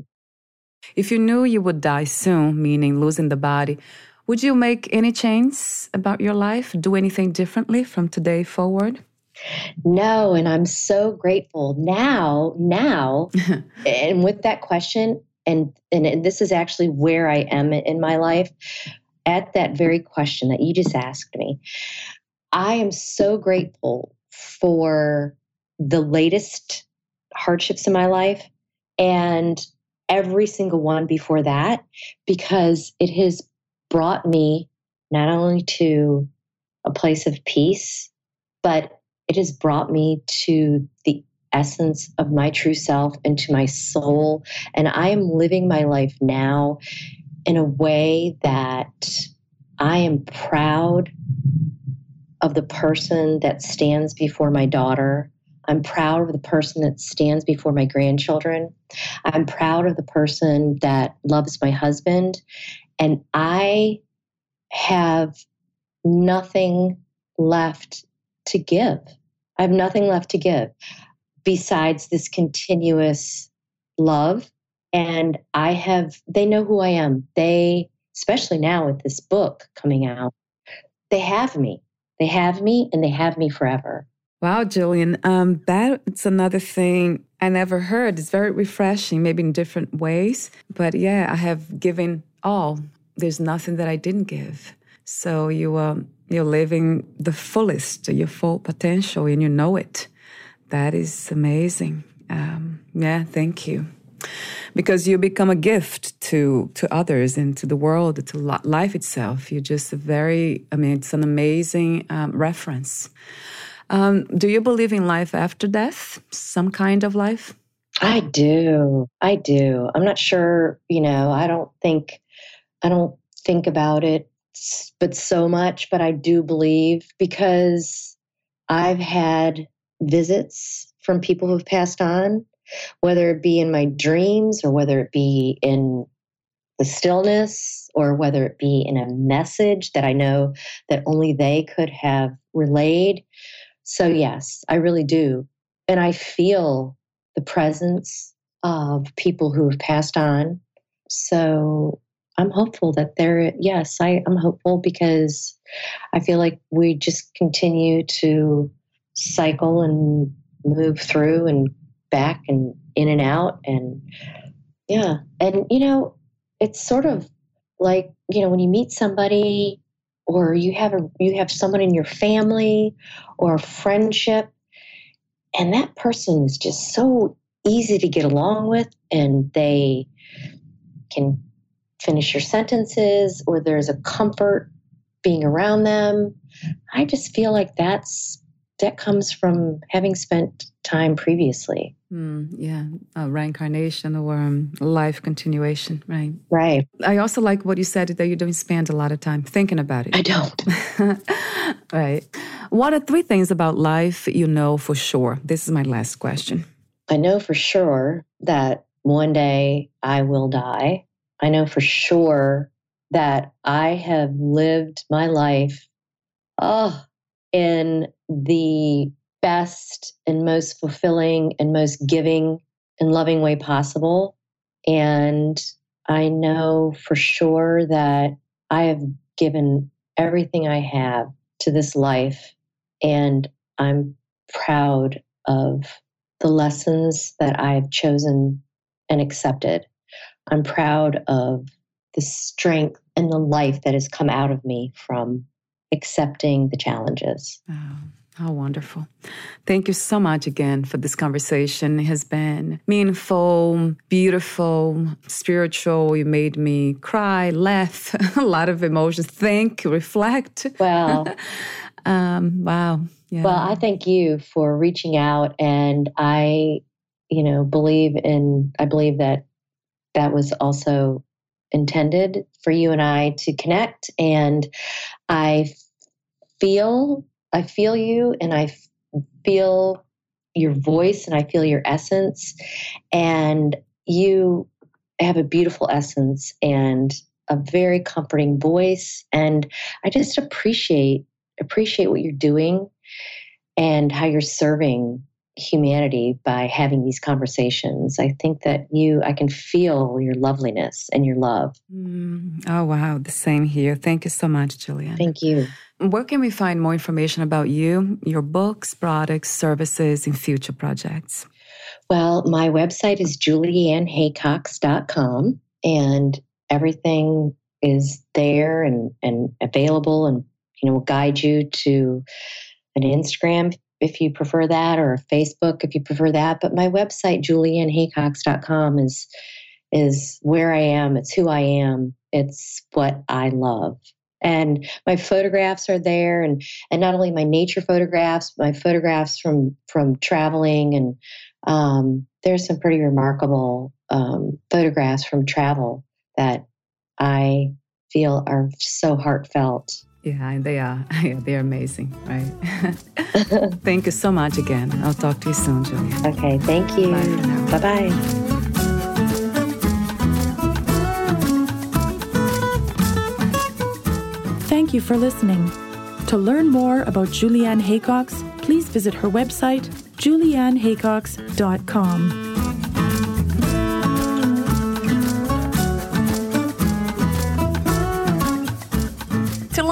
If you knew you would die soon, meaning losing the body, would you make any change about your life? Do anything differently from today forward? No, and I'm so grateful now. Now, [laughs] and with that question, and and this is actually where I am in my life. At that very question that you just asked me, I am so grateful for the latest hardships in my life and every single one before that because it has brought me not only to a place of peace, but it has brought me to the essence of my true self and to my soul. And I am living my life now in a way that I am proud of the person that stands before my daughter. I'm proud of the person that stands before my grandchildren. I'm proud of the person that loves my husband. And I have nothing left to give. I have nothing left to give besides this continuous love. And I have, they know who I am. They, especially now with this book coming out, they have me. They have me and they have me forever. Wow, Jillian, um, that's another thing I never heard. It's very refreshing, maybe in different ways. But yeah, I have given all. There's nothing that I didn't give. So you um, you're living the fullest, your full potential, and you know it. That is amazing. Um, yeah, thank you because you become a gift to to others and to the world, to life itself. You're just a very, I mean, it's an amazing um, reference. Um, do you believe in life after death? Some kind of life? I do. I do. I'm not sure. You know, I don't think. I don't think about it, but so much. But I do believe because I've had visits from people who've passed on whether it be in my dreams or whether it be in the stillness or whether it be in a message that I know that only they could have relayed. So, yes, I really do. And I feel the presence of people who have passed on. So, I'm hopeful that there, yes, I, I'm hopeful because I feel like we just continue to cycle and move through and back and in and out and yeah. And you know it's sort of like you know when you meet somebody or you have a you have someone in your family or a friendship and that person is just so easy to get along with and they can finish your sentences or there's a comfort being around them. I just feel like that's that comes from having spent time previously. Mm, yeah, uh, reincarnation or um, life continuation, right? Right. I also like what you said that you don't spend a lot of time thinking about it. I don't. [laughs] right. What are three things about life you know for sure? This is my last question. I know for sure that one day I will die. I know for sure that I have lived my life oh, in the best and most fulfilling and most giving and loving way possible. And I know for sure that I have given everything I have to this life. And I'm proud of the lessons that I've chosen and accepted. I'm proud of the strength and the life that has come out of me from accepting the challenges. Oh, how wonderful. Thank you so much again for this conversation. It has been meaningful, beautiful, spiritual. You made me cry, laugh, [laughs] a lot of emotions, think, reflect. Well, [laughs] um, wow. Yeah. Well, I thank you for reaching out and I, you know, believe in I believe that that was also intended for you and I to connect and I feel I feel you and I feel your voice and I feel your essence. And you have a beautiful essence and a very comforting voice. And I just appreciate appreciate what you're doing and how you're serving humanity by having these conversations. I think that you, I can feel your loveliness and your love. Mm. Oh, wow. The same here. Thank you so much, Julianne. Thank you. Where can we find more information about you, your books, products, services, and future projects? Well, my website is juliannehaycox.com and everything is there and, and available and you know will guide you to an Instagram if you prefer that, or Facebook if you prefer that. But my website, juliannehaycox.com, is is where I am. It's who I am. It's what I love. And my photographs are there, and and not only my nature photographs, my photographs from from traveling, and um, there's some pretty remarkable um, photographs from travel that I feel are so heartfelt. Yeah, they are. [laughs] Yeah, they're amazing, right? [laughs] thank you so much again. I'll talk to you soon, Julia. Okay, thank you. Bye bye. Thank you for listening. To learn more about Julianne Haycox, please visit her website, juliannehaycox.com.